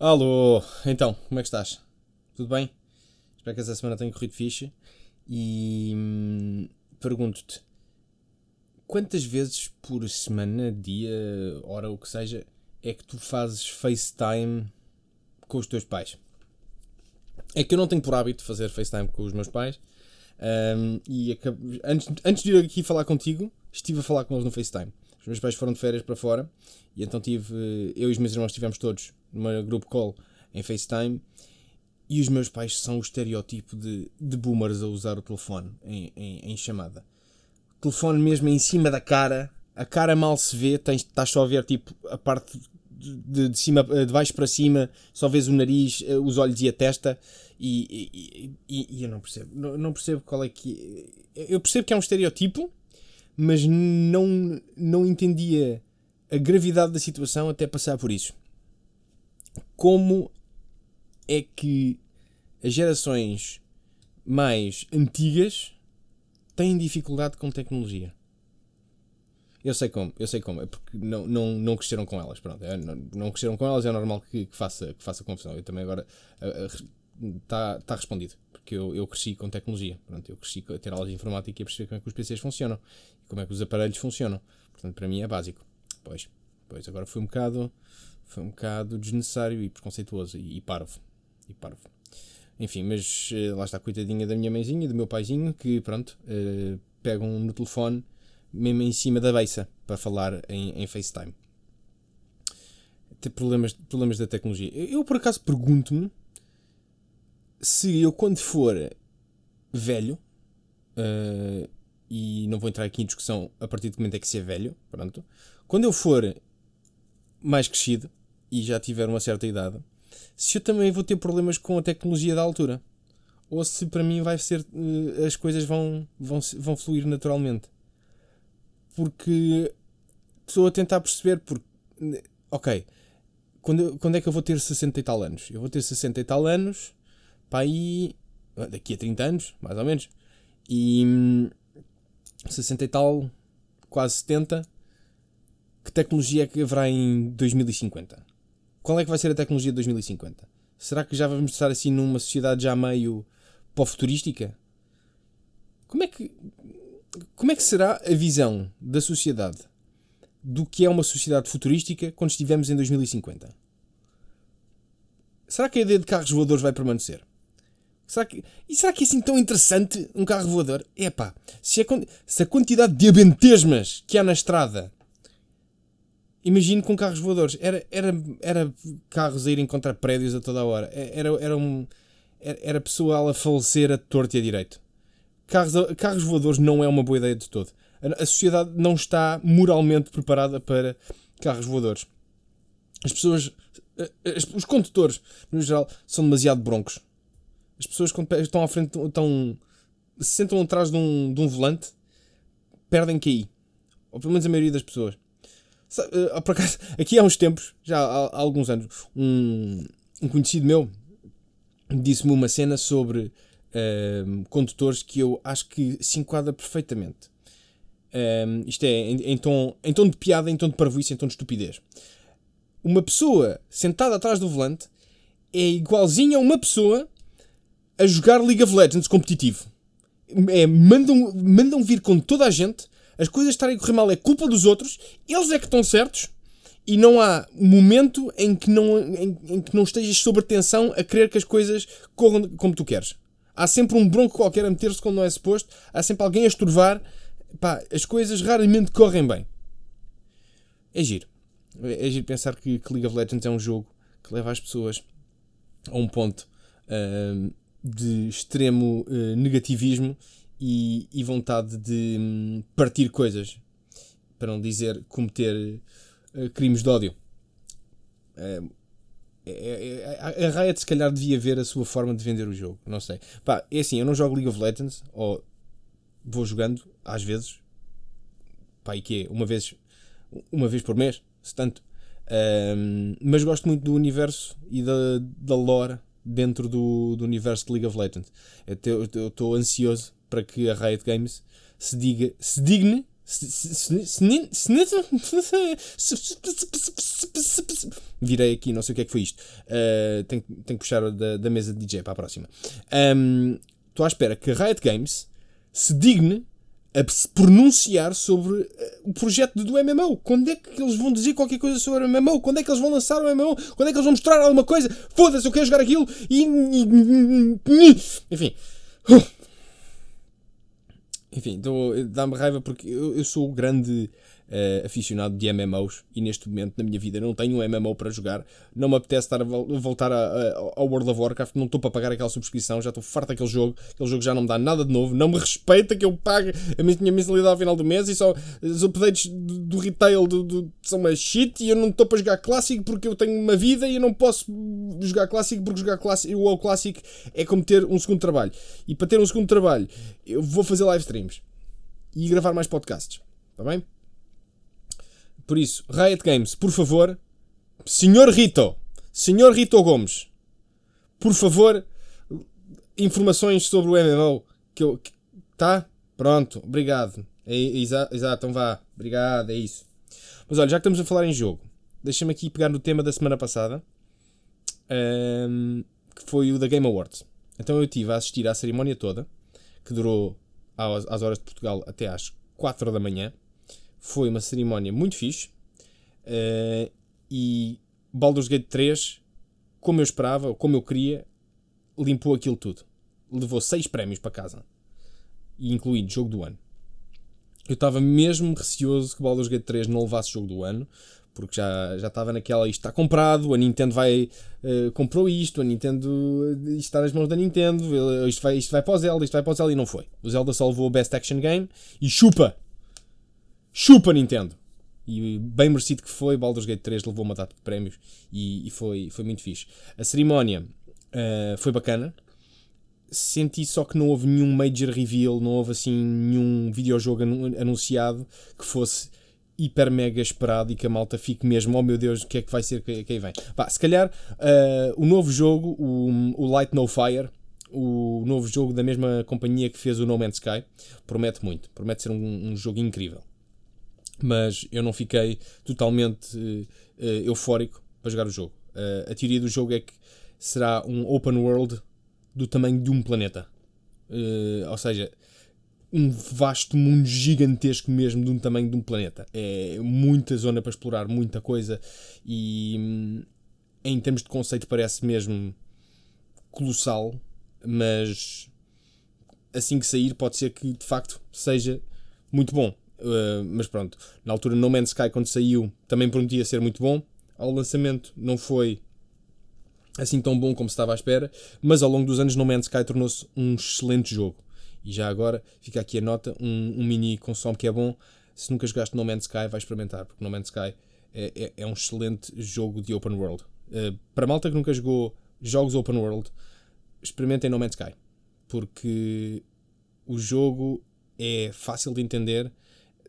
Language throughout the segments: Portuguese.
Alô, então, como é que estás? Tudo bem? Espero que essa semana tenha corrido fixe. E hum, pergunto-te: quantas vezes por semana, dia, hora, o que seja, é que tu fazes FaceTime com os teus pais? É que eu não tenho por hábito fazer FaceTime com os meus pais. Um, e acabo, antes, antes de ir aqui falar contigo, estive a falar com eles no FaceTime. Os meus pais foram de férias para fora e então tive, eu e os meus irmãos estivemos todos numa group call em FaceTime e os meus pais são o estereótipo de, de boomers a usar o telefone em, em, em chamada. O telefone mesmo em cima da cara, a cara mal se vê, tens, estás só a ver tipo a parte de, de, cima, de baixo para cima, só vês o nariz, eh, os olhos e a testa, e, e, e, e eu não percebo. Não, não, percebo qual é que. Eu percebo que é um estereotipo, mas não, não entendia a gravidade da situação até passar por isso. Como é que as gerações mais antigas têm dificuldade com tecnologia? Eu sei como, eu sei como, é porque não, não, não cresceram com elas, pronto, é, não, não cresceram com elas, é normal que, que, faça, que faça confusão. Eu também agora está tá respondido, porque eu, eu cresci com tecnologia, pronto, eu cresci a ter aulas de informática e a perceber como é que os PCs funcionam e como é que os aparelhos funcionam. Portanto, para mim é básico. Pois, pois agora foi um bocado, foi um bocado desnecessário e preconceituoso e, e parvo. E parvo. Enfim, mas eh, lá está a coitadinha da minha mãezinha do meu paizinho que, pronto, uh, pegam no telefone mesmo em cima da beiça para falar em, em FaceTime. Tem problemas, problemas da tecnologia. Eu, por acaso, pergunto-me se eu, quando for velho, uh, e não vou entrar aqui em discussão a partir do momento é que se é velho, pronto, quando eu for mais crescido e já tiver uma certa idade, se eu também vou ter problemas com a tecnologia da altura. Ou se para mim vai ser. Uh, as coisas vão, vão, vão fluir naturalmente porque estou a tentar perceber porque ok quando, quando é que eu vou ter 60 e tal anos? Eu vou ter 60 e tal anos para aí daqui a 30 anos, mais ou menos e 60 e tal quase 70 que tecnologia é que haverá em 2050? Qual é que vai ser a tecnologia de 2050? Será que já vamos estar assim numa sociedade já meio pós-futurística? Como é que como é que será a visão da sociedade do que é uma sociedade futurística quando estivermos em 2050? Será que a ideia de carros voadores vai permanecer? Será que, e será que é assim tão interessante um carro voador? Epá, se a, se a quantidade de abentesmas que há na estrada imagino com carros voadores. Era, era, era carros a irem contra prédios a toda a hora. Era, era, um, era, era pessoal a falecer a torto e a direito carros, carros voadores não é uma boa ideia de todo. A, a sociedade não está moralmente preparada para carros voadores. As pessoas, as, os condutores, no geral, são demasiado broncos. As pessoas, quando estão à frente, estão, se sentam atrás de um, de um volante, perdem QI. Ou pelo menos a maioria das pessoas. Eh, por acaso, aqui há uns tempos, já há, alguns anos, um, um conhecido meu disse-me uma cena sobre um, condutores que eu acho que se enquadra perfeitamente. Um, isto é, em, em, tom, em tom de piada, em tom de parvoíce, em tom de estupidez. Uma pessoa sentada atrás do volante é igualzinha a uma pessoa a jogar League of Legends competitivo. É, mandam, mandam vir com toda a gente, as coisas estarem a correr mal é culpa dos outros, eles é que estão certos e não há momento em que não, em, em que não estejas sob tensão a querer que as coisas corram como tu queres. Há sempre um bronco qualquer a meter-se quando não é suposto. Há sempre alguém a estorvar. Pá, as coisas raramente correm bem. É giro. É giro pensar que, que, League of Legends é um jogo que leva as pessoas a um ponto uh, de extremo uh, negativismo e, e, vontade de um, partir coisas. Para não dizer cometer uh, crimes de ódio. É, é, é, a Riot se calhar devia ver a sua forma de vender o jogo. Não sei. Pá, é assim, eu não jogo League of Legends, ou vou jogando, às vezes. Pá, e que? Uma vez, uma vez por mês, se tanto. Um, mas gosto muito do universo e da, da lore dentro do, do universo de League of Legends. Eu estou ansioso para que a Riot Games se diga, se digne, Virei aqui, não sei o que é que foi isto. Uh, tenho, tenho que puxar da, da mesa de DJ para a próxima. Um, estou à espera que a Riot Games se digne a se pronunciar sobre uh, o projeto do MMO. Quando é que eles vão dizer qualquer coisa sobre o MMO? Quando é que eles vão lançar o MMO? Quando é que eles vão mostrar alguma coisa? Foda-se, eu quero jogar aquilo e. Enfim. Enfim, dá-me raiva porque eu, eu sou o grande uh, aficionado de MMOs e neste momento na minha vida não tenho um MMO para jogar. Não me apetece estar a voltar a, a, ao World of Warcraft, não estou para pagar aquela subscrição, já estou farto daquele jogo. Aquele jogo já não me dá nada de novo, não me respeita que eu pague a minha mensalidade ao final do mês e só os updates do, do retail do, do, são uma shit e eu não estou para jogar clássico porque eu tenho uma vida e eu não posso jogar clássico porque jogar clássico, o clássico é como ter um segundo trabalho. E para ter um segundo trabalho, eu vou fazer live streams e gravar mais podcasts. Está bem? Por isso, Riot Games, por favor, Senhor Rito, Senhor Rito Gomes, por favor, informações sobre o MMO. Que eu, que, tá? Pronto, obrigado. É, é, exato, então vá. Obrigado, é isso. Mas olha, já que estamos a falar em jogo, deixa-me aqui pegar no tema da semana passada, um, que foi o da Game Awards. Então eu estive a assistir à cerimónia toda, que durou às horas de Portugal até às 4 da manhã. Foi uma cerimónia muito fixe. Uh, e Baldur's Gate 3, como eu esperava, como eu queria, limpou aquilo tudo. Levou 6 prémios para casa. Incluindo jogo do ano. Eu estava mesmo receoso que Baldur's Gate 3 não levasse jogo do ano, porque já, já estava naquela, isto está comprado, a Nintendo vai, uh, comprou isto, a Nintendo, isto está nas mãos da Nintendo, isto vai, isto vai para o Zelda, isto vai para o Zelda, e não foi. O Zelda só levou o Best Action Game, e chupa! Chupa Nintendo! E bem merecido que foi, Baldur's Gate 3 levou uma data de prémios e, e foi, foi muito fixe. A cerimónia uh, foi bacana. Senti só que não houve nenhum major reveal, não houve assim nenhum videojogo anunciado que fosse hiper mega esperado e que a malta fique mesmo, oh meu Deus, o que é que vai ser que, aí vem? Pá, se calhar uh, o novo jogo, o, o Light No Fire, o novo jogo da mesma companhia que fez o No Man's Sky, promete muito, promete ser um, um jogo incrível mas eu não fiquei totalmente uh, eufórico para jogar o jogo. Uh, a teoria do jogo é que será um open world do tamanho de um planeta. Uh, ou seja, um vasto mundo gigantesco mesmo um tamanho de um planeta. É muita zona para explorar, muita coisa e hum, em termos de conceito parece mesmo colossal, mas assim que sair pode ser que de facto seja muito bom. Uh, mas pronto, na altura No Man's Sky quando saiu também prometia ser muito bom. Ao lançamento não foi assim tão bom como se estava à espera, mas ao longo dos anos No Man's Sky tornou-se um excelente jogo. E já agora fica aqui a nota, um, um mini consome que é bom. Se nunca jogaste No Man's Sky, vais experimentar, porque No Man's Sky é, é, é um excelente jogo de open world. Uh, para malta que nunca jogou jogos open world, experimentem No Man's Sky, porque o jogo é fácil de entender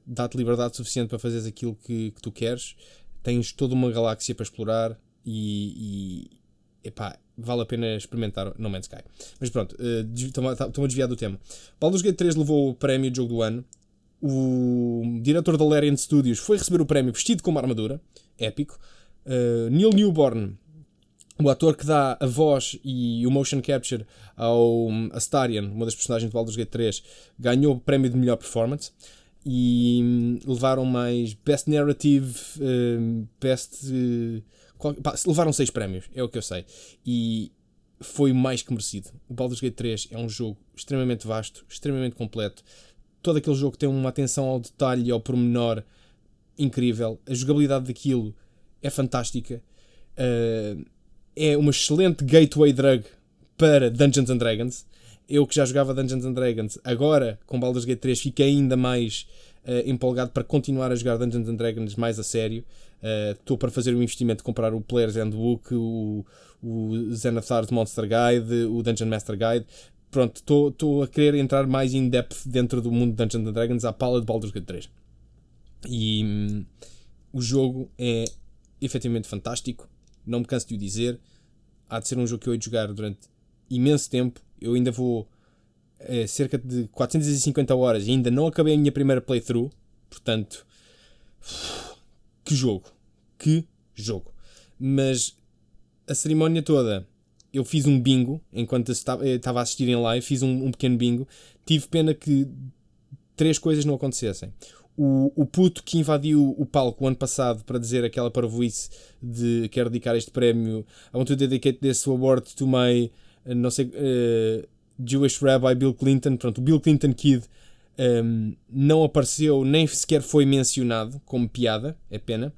dá-te liberdade suficiente para fazeres aquilo que, que, tu queres, tens toda uma galáxia para explorar e, e epá, vale a pena experimentar No Man's Sky. Mas pronto, uh, estou-me a desviar do tema. Baldur's Gate 3 levou o prémio de jogo do ano. O diretor da Larian Studios foi receber o prémio vestido com uma armadura, épico. Uh, Neil Newborn, o ator que dá a voz e o motion capture ao Astarion, uma das personagens de Baldur's Gate 3, ganhou o prémio de melhor performance e hum, levaram mais Best Narrative, uh, Best. Uh, qual, pá, levaram seis prémios, é o que eu sei. E foi mais que merecido. O Baldur's Gate 3 é um jogo extremamente vasto, extremamente completo. Todo aquele jogo tem uma atenção ao detalhe e ao pormenor incrível. A jogabilidade daquilo é fantástica. Uh, é uma excelente gateway drug para Dungeons and Dragons eu que já jogava Dungeons and Dragons, agora com Baldur's Gate 3 fiquei ainda mais uh, empolgado para continuar a jogar Dungeons and Dragons mais a sério. Estou uh, para fazer o investimento de comprar o Player's Handbook, o, o Xenothar's Monster Guide, o Dungeon Master Guide. Pronto, estou a querer entrar mais in depth dentro do mundo de Dungeons and Dragons à pala de Baldur's Gate 3. E hum, o jogo é efetivamente fantástico, não me canso de o dizer. Há de ser um jogo que eu hei de jogar durante imenso tempo eu ainda vou é, cerca de 450 horas e ainda não acabei a minha primeira playthrough. Portanto, que jogo. Que jogo. Mas a cerimónia toda, eu fiz um bingo enquanto estava a assistir em live, fiz um, um pequeno bingo. Tive pena que três coisas não acontecessem. O, o puto que invadiu o palco o ano passado para dizer aquela parvoíce de quero dedicar este prémio, I want to dedicate this award to my, não sei, uh, Jewish Rabbi Bill Clinton. Pronto, o Bill Clinton Kid um, ehm, não apareceu, nem sequer foi mencionado como piada, é pena.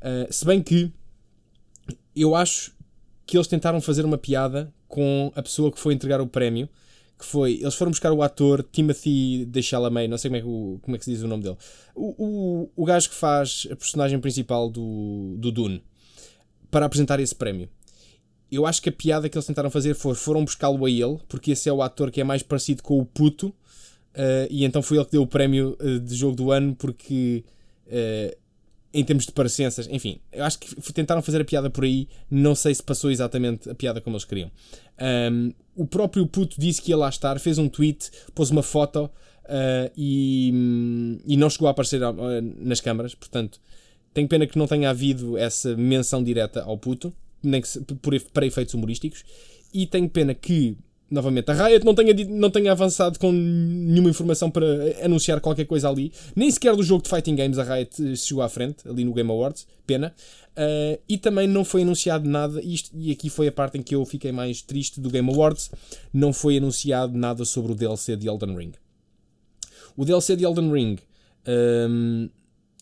Uh, se bem que eu acho que eles tentaram fazer uma piada com a pessoa que foi entregar o prémio que foi, eles foram buscar o ator Timothy de Chalamet, não sei como é que, o, como é que se diz o nome dele, o, o, o gajo que faz a personagem principal do, do Dune, para apresentar esse prémio. Eu acho que a piada que eles tentaram fazer foi, foram buscá-lo a ele, porque esse é o ator que é mais parecido com o puto, uh, e então foi ele que deu o prémio uh, de jogo do ano, porque uh, em termos de parecenças, enfim, eu acho que tentaram fazer a piada por aí, não sei se passou exatamente a piada como eles queriam. Um, o próprio puto disse que ia lá estar, fez um tweet, pôs uma foto e, e não chegou a aparecer nas câmaras, portanto, tenho pena que não tenha havido essa menção direta ao puto, nem se, por, para efeitos humorísticos, e tenho pena que novamente, a Riot não tenha, não tenha avançado com nenhuma informação para anunciar qualquer coisa ali. Nem sequer do jogo de Fighting Games a Riot chegou à frente, ali no Game Awards, pena. Uh, e também não foi anunciado nada, isto, e aqui foi a parte em que eu fiquei mais triste do Game Awards, não foi anunciado nada sobre o DLC de Elden Ring. O DLC de Elden Ring, um,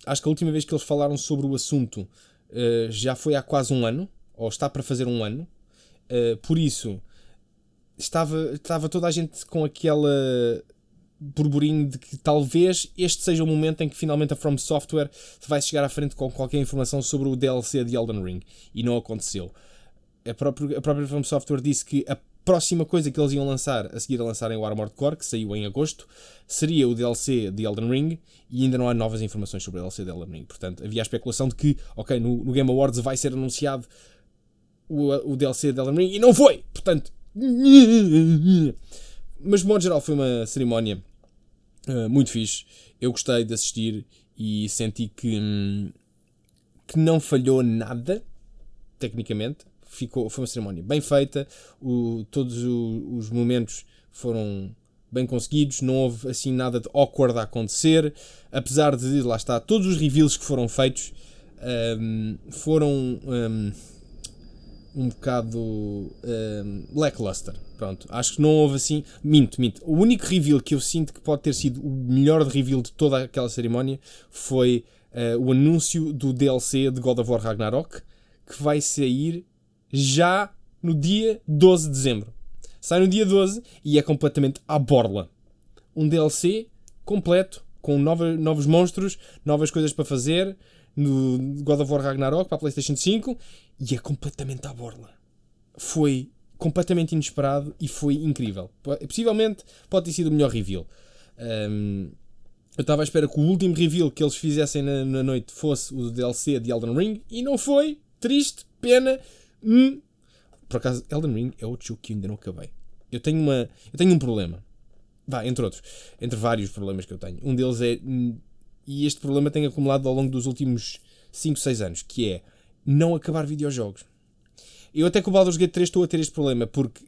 acho que a última vez que eles falaram sobre o assunto uh, já foi há quase um ano, ou está para fazer um ano. Uh, por isso, estava, estava toda a gente com aquela burburinho de que talvez este seja o momento em que finalmente a From Software vai chegar à frente com qualquer informação sobre o DLC de Elden Ring. E não aconteceu. A própria, a própria From Software disse que a próxima coisa que eles iam lançar, a seguir a lançarem o Armored Core, que saiu em agosto, seria o DLC de Elden Ring e ainda não há novas informações sobre o DLC de Elden Ring. Portanto, havia a especulação de que, ok, no, no Game Awards vai ser anunciado o, o DLC de Elden Ring e não foi! Portanto, mas de modo geral foi uma cerimónia uh, muito fixe. Eu gostei de assistir e senti que, hum, que não falhou nada, tecnicamente. Ficou, foi uma cerimónia bem feita, o, todos o, os momentos foram bem conseguidos, não houve assim nada de awkward a acontecer, apesar de, lá está, todos os reveals que foram feitos um, foram. Um, um bocado um, lackluster. Pronto, acho que não houve assim. Minto, minto. O único reveal que eu sinto que pode ter sido o melhor reveal de toda aquela cerimónia foi uh, o anúncio do DLC de God of War Ragnarok que vai sair já no dia 12 de dezembro. Sai no dia 12 e é completamente à borla. Um DLC completo, com nova, novos monstros, novas coisas para fazer, no God of War Ragnarok para a PlayStation 5 e é completamente à borla. Foi completamente inesperado e foi incrível. Possivelmente pode ter sido o melhor reveal. Um, eu estava à espera que o último reveal que eles fizessem na, na, noite fosse o DLC de Elden Ring e não foi. Triste, pena. Hum. Por acaso, Elden Ring é outro jogo que ainda não acabei. Eu tenho, uma, eu tenho um problema. Vá, entre outros. Entre vários problemas que eu tenho. Um deles é hum, e este problema tem acumulado ao longo dos últimos 5, 6 anos, que é não acabar videojogos. Eu até com o Baldur's Gate 3 estou a ter este problema, porque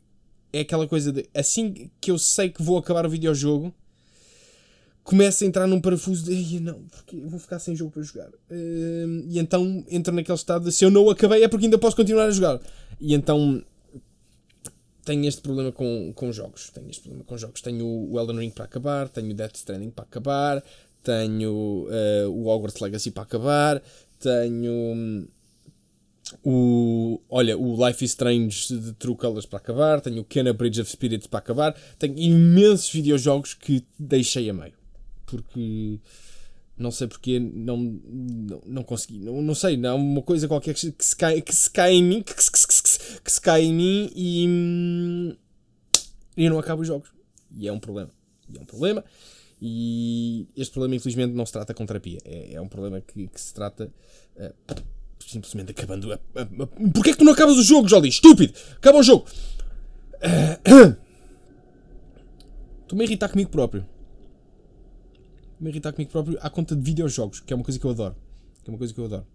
é aquela coisa de assim que eu sei que vou acabar o videojogo, começo a entrar num parafuso de não, porque vou ficar sem jogo para jogar. Uh, e então entro naquele estado de se eu não acabei é porque ainda posso continuar a jogar. E então tenho este problema com, com jogos. Tenho este problema com jogos. Tenho o Elden Ring para acabar, tenho o Death Stranding para acabar, tenho uh, o Hogwarts Legacy para acabar, tenho hum, o, olha, o Life is Strange de True Colors para acabar, tenho o Kena Bridge of Spirits para acabar, tenho imensos videojogos que deixei a meio, porque não sei porque não, não, não consegui, não, não sei, não, uma coisa qualquer que, se, cai, que se cai em mim, que, que, que, que se cai em mim e, hum, e não acabo os jogos. E é um problema. E é um problema. E este problema, infelizmente, não se trata com terapia. É, é um problema que, que se trata uh, simplesmente acabando. A, a, a... Porquê é que tu não acabas o jogo, Jolly? Estúpido! Acaba o jogo! Uh, Estou-me a irritar comigo próprio. me irritar comigo próprio à conta de videojogos, que é uma coisa que eu adoro. Que é uma coisa que eu adoro.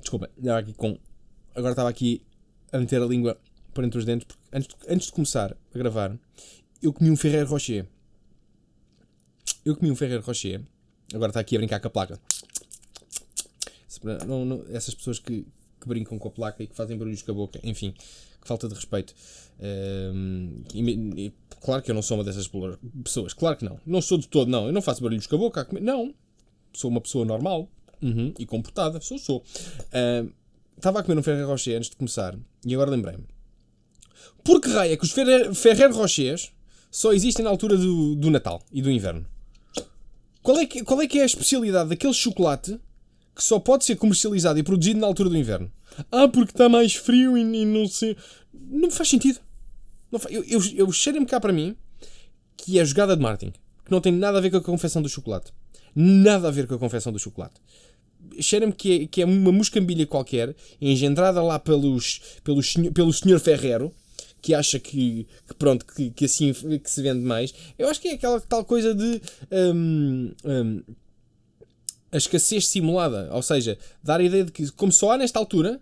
Desculpa, estava aqui com. Agora estava aqui a meter a língua por entre os dentes, porque antes de, antes de começar a gravar, eu comi um Ferreiro Rocher. Eu comi um Ferreiro Rocher. Agora está aqui a brincar com a placa. Não, não, essas pessoas que, que brincam com a placa e que fazem barulhos com a boca, enfim, que falta de respeito. Um, e, e, claro que eu não sou uma dessas pessoas, claro que não. Não sou de todo, não. Eu não faço barulhos com a boca. Não. Sou uma pessoa normal uhum, e comportada. Sou, sou. Uh, estava a comer um Ferreiro Rocher antes de começar e agora lembrei-me. Por que raio é que os Ferreiro Rochers só existem na altura do, do Natal e do inverno? Qual é, que, qual é que é a especialidade daquele chocolate que só pode ser comercializado e produzido na altura do inverno? Ah, porque está mais frio e, e, não sei. Não faz sentido. Não faz, eu eu, eu cheiro-me cá para mim que é jogada de marketing. Que não tem nada a ver com a confecção do chocolate. Nada a ver com a confecção do chocolate cheira-me que é, que é uma muscambilha qualquer, engendrada lá pelos, pelos, pelo senhor Ferrero, que acha que, que pronto, que, que, assim que se vende mais. Eu acho que é aquela tal coisa de um, um, a escassez simulada, ou seja, dar a ideia de que, como só há nesta altura,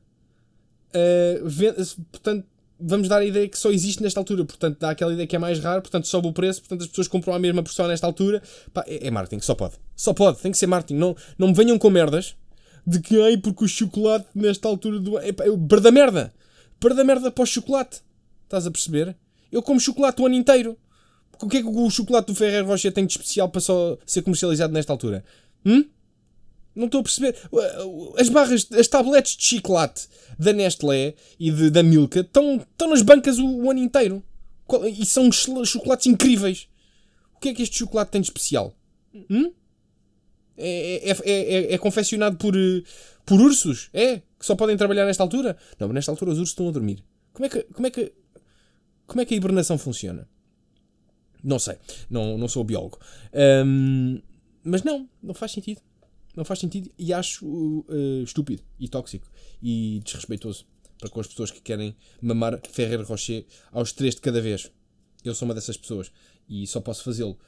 uh, vende, portanto, vamos dar a ideia que só existe nesta altura, portanto, dá aquela ideia que é mais raro, portanto, sobe o preço, portanto, as pessoas compram a mesma porção nesta altura. Pá, é, é, marketing, só pode. Só pode, tem que ser marketing. Não, não me venham com merdas de que, ai, porque o chocolate nesta altura do. Pá, perda merda! Perda merda para o chocolate! Estás a perceber? Eu como chocolate o ano inteiro. O que é que o chocolate do Ferrer Rocher tem de especial para só ser comercializado nesta altura? Hum? Não estou a perceber. As barras, as tabletes de chocolate da Nestlé e de, da Milka estão, estão nas bancas o, o ano inteiro. E são chocolates incríveis. O que é que este chocolate tem de especial? Hum? É, é, é, é, é confeccionado por, por ursos? É? Que só podem trabalhar nesta altura? Não, nesta altura os ursos estão a dormir. Como é que, como é que, como é que a hibernação funciona? Não sei. Não, não sou biólogo. Um, mas não, não faz sentido. Não faz sentido e acho uh, estúpido e tóxico e desrespeitoso para com as pessoas que querem mamar Ferreiro Rocher aos três de cada vez. Eu sou uma dessas pessoas e só posso fazê-lo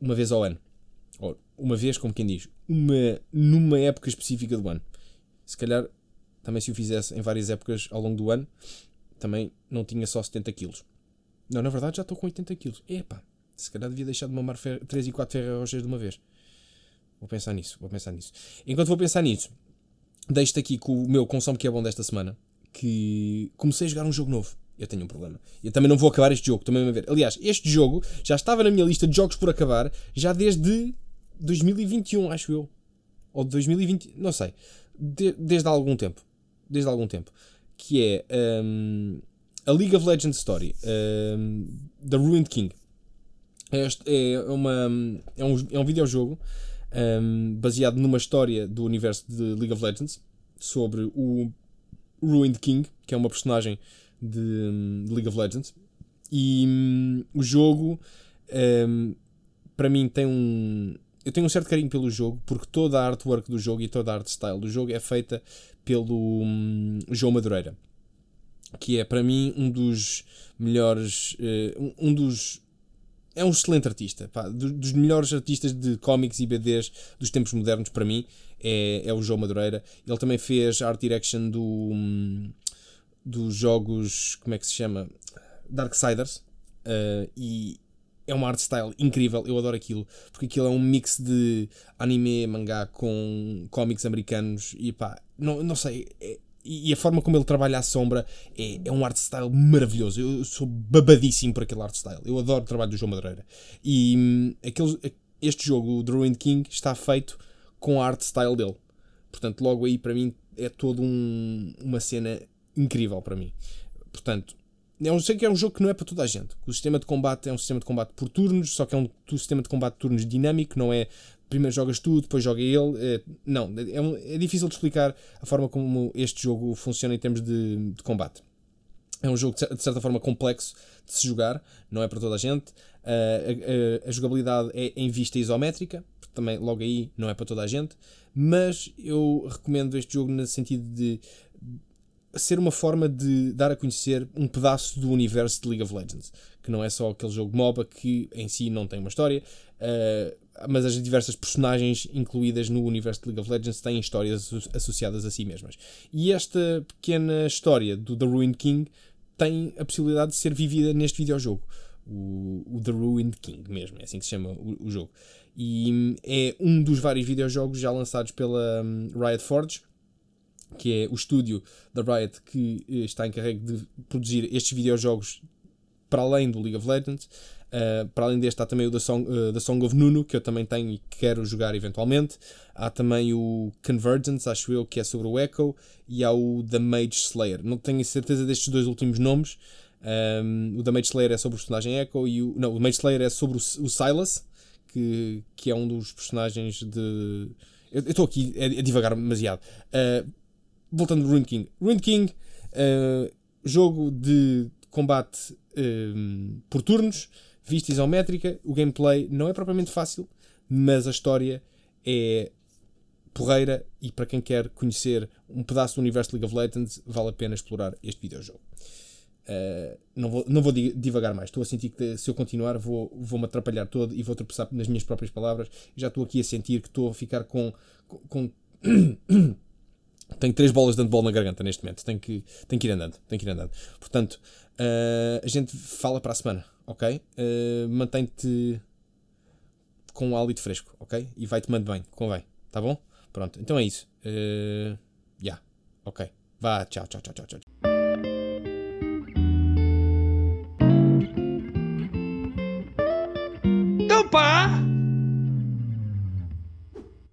uma vez ao ano. Ou uma vez, como quem diz, uma, numa época específica do ano. Se calhar, também se o fizesse em várias épocas ao longo do ano, também não tinha só 70 quilos. Não, na verdade já estou com 80 quilos. Epá, se calhar devia deixar de mamar 3 e 4 Ferreiro Rochers de uma vez. Vou pensar nisso, vou pensar nisso. Enquanto vou pensar nisso, deixo-te aqui com o meu consome que é bom desta semana. Que comecei a jogar um jogo novo. Eu tenho um problema. Eu também não vou acabar este jogo, também a ver. Aliás, este jogo já estava na minha lista de jogos por acabar já desde 2021, acho eu. Ou de 2020, não sei. De, desde há algum tempo. Desde há algum tempo. Que é um, a League of Legends Story. Um, The Ruined King. É, é, uma, é, um, é um videojogo um, baseado numa história do universo de League of Legends sobre o Ruined King, que é uma personagem de, de League of Legends. E um, o jogo, um, para mim, tem um. Eu tenho um certo carinho pelo jogo, porque toda a artwork do jogo e toda a art style do jogo é feita pelo um, João Madureira, que é para mim um dos melhores. Uh, um dos é um excelente artista. Pá, dos melhores artistas de cómics e BDs dos tempos modernos, para mim, é, é o João Madureira. Ele também fez art direction do, hum, dos jogos. Como é que se chama? Darksiders. Uh, e é uma art style incrível. Eu adoro aquilo. Porque aquilo é um mix de anime, mangá com cómics americanos. E pá, não, não sei. É, e a forma como ele trabalha a sombra é, é um art style maravilhoso. Eu sou babadíssimo por aquele art style. Eu adoro o trabalho do João Madureira. E hum, aquele, este jogo, o Ruined King, está feito com a art style dele. Portanto, logo aí para mim é toda um, uma cena incrível para mim. Portanto, eu é sei que é um jogo que não é para toda a gente. O sistema de combate é um sistema de combate por turnos, só que é um sistema de combate de turnos dinâmico, não é primeiro jogas tu, depois joga ele. É, não, é, um, é, difícil de explicar a forma como este jogo funciona em termos de, de combate. É um jogo de certa forma complexo de se jogar, não é para toda a gente. Uh, a, a, a, jogabilidade é em vista isométrica, também logo aí não é para toda a gente. Mas eu recomendo este jogo no sentido de ser uma forma de dar a conhecer um pedaço do universo de League of Legends, que não é só aquele jogo MOBA que em si não tem uma história, uh, mas as diversas personagens incluídas no universo de League of Legends têm histórias associadas a si mesmas. E esta pequena história do The Ruined King tem a possibilidade de ser vivida neste videojogo. O, o The Ruined King mesmo, é assim que se chama o, o jogo. E é um dos vários videojogos já lançados pela um, Riot Forge, que é o estúdio da Riot que eh, está encarregue de produzir estes videojogos para além do League of Legends. Uh, para além deste, há também o The Song, uh, Song of Nuno, que eu também tenho e quero jogar eventualmente. Há também o Convergence, acho eu, que é sobre o Echo. E há o The Mage Slayer. Não tenho certeza destes dois últimos nomes. Um, o The Mage Slayer é sobre o personagem Echo. E o, não, o Mage Slayer é sobre o, o Silas, que, que é um dos personagens de. Eu estou aqui a, a, divagar demasiado. Uh, voltando ao Ruined King. Ruined King, jogo de combate por turnos vista isométrica, o gameplay não é propriamente fácil, mas a história é porreira e para quem quer conhecer um pedaço do universo League of Legends, vale a pena explorar este videojogo. Uh, não, vou, não vou divagar mais. Estou a sentir que se eu continuar vou, vou me atrapalhar todo e vou tropeçar nas minhas próprias palavras. Já estou aqui a sentir que estou a ficar com. com, com... tenho três bolas de handball na garganta neste momento. Tenho que, tenho que ir andando. Tenho que ir andando. Portanto, uh, a gente fala para a semana ok? Uh, Mantém-te com um hálito fresco, ok? E vai tomando bem, convém, tá bom? Pronto, então é isso. Uh, yeah, ok. Vá, tchau, tchau, tchau, tchau, tchau.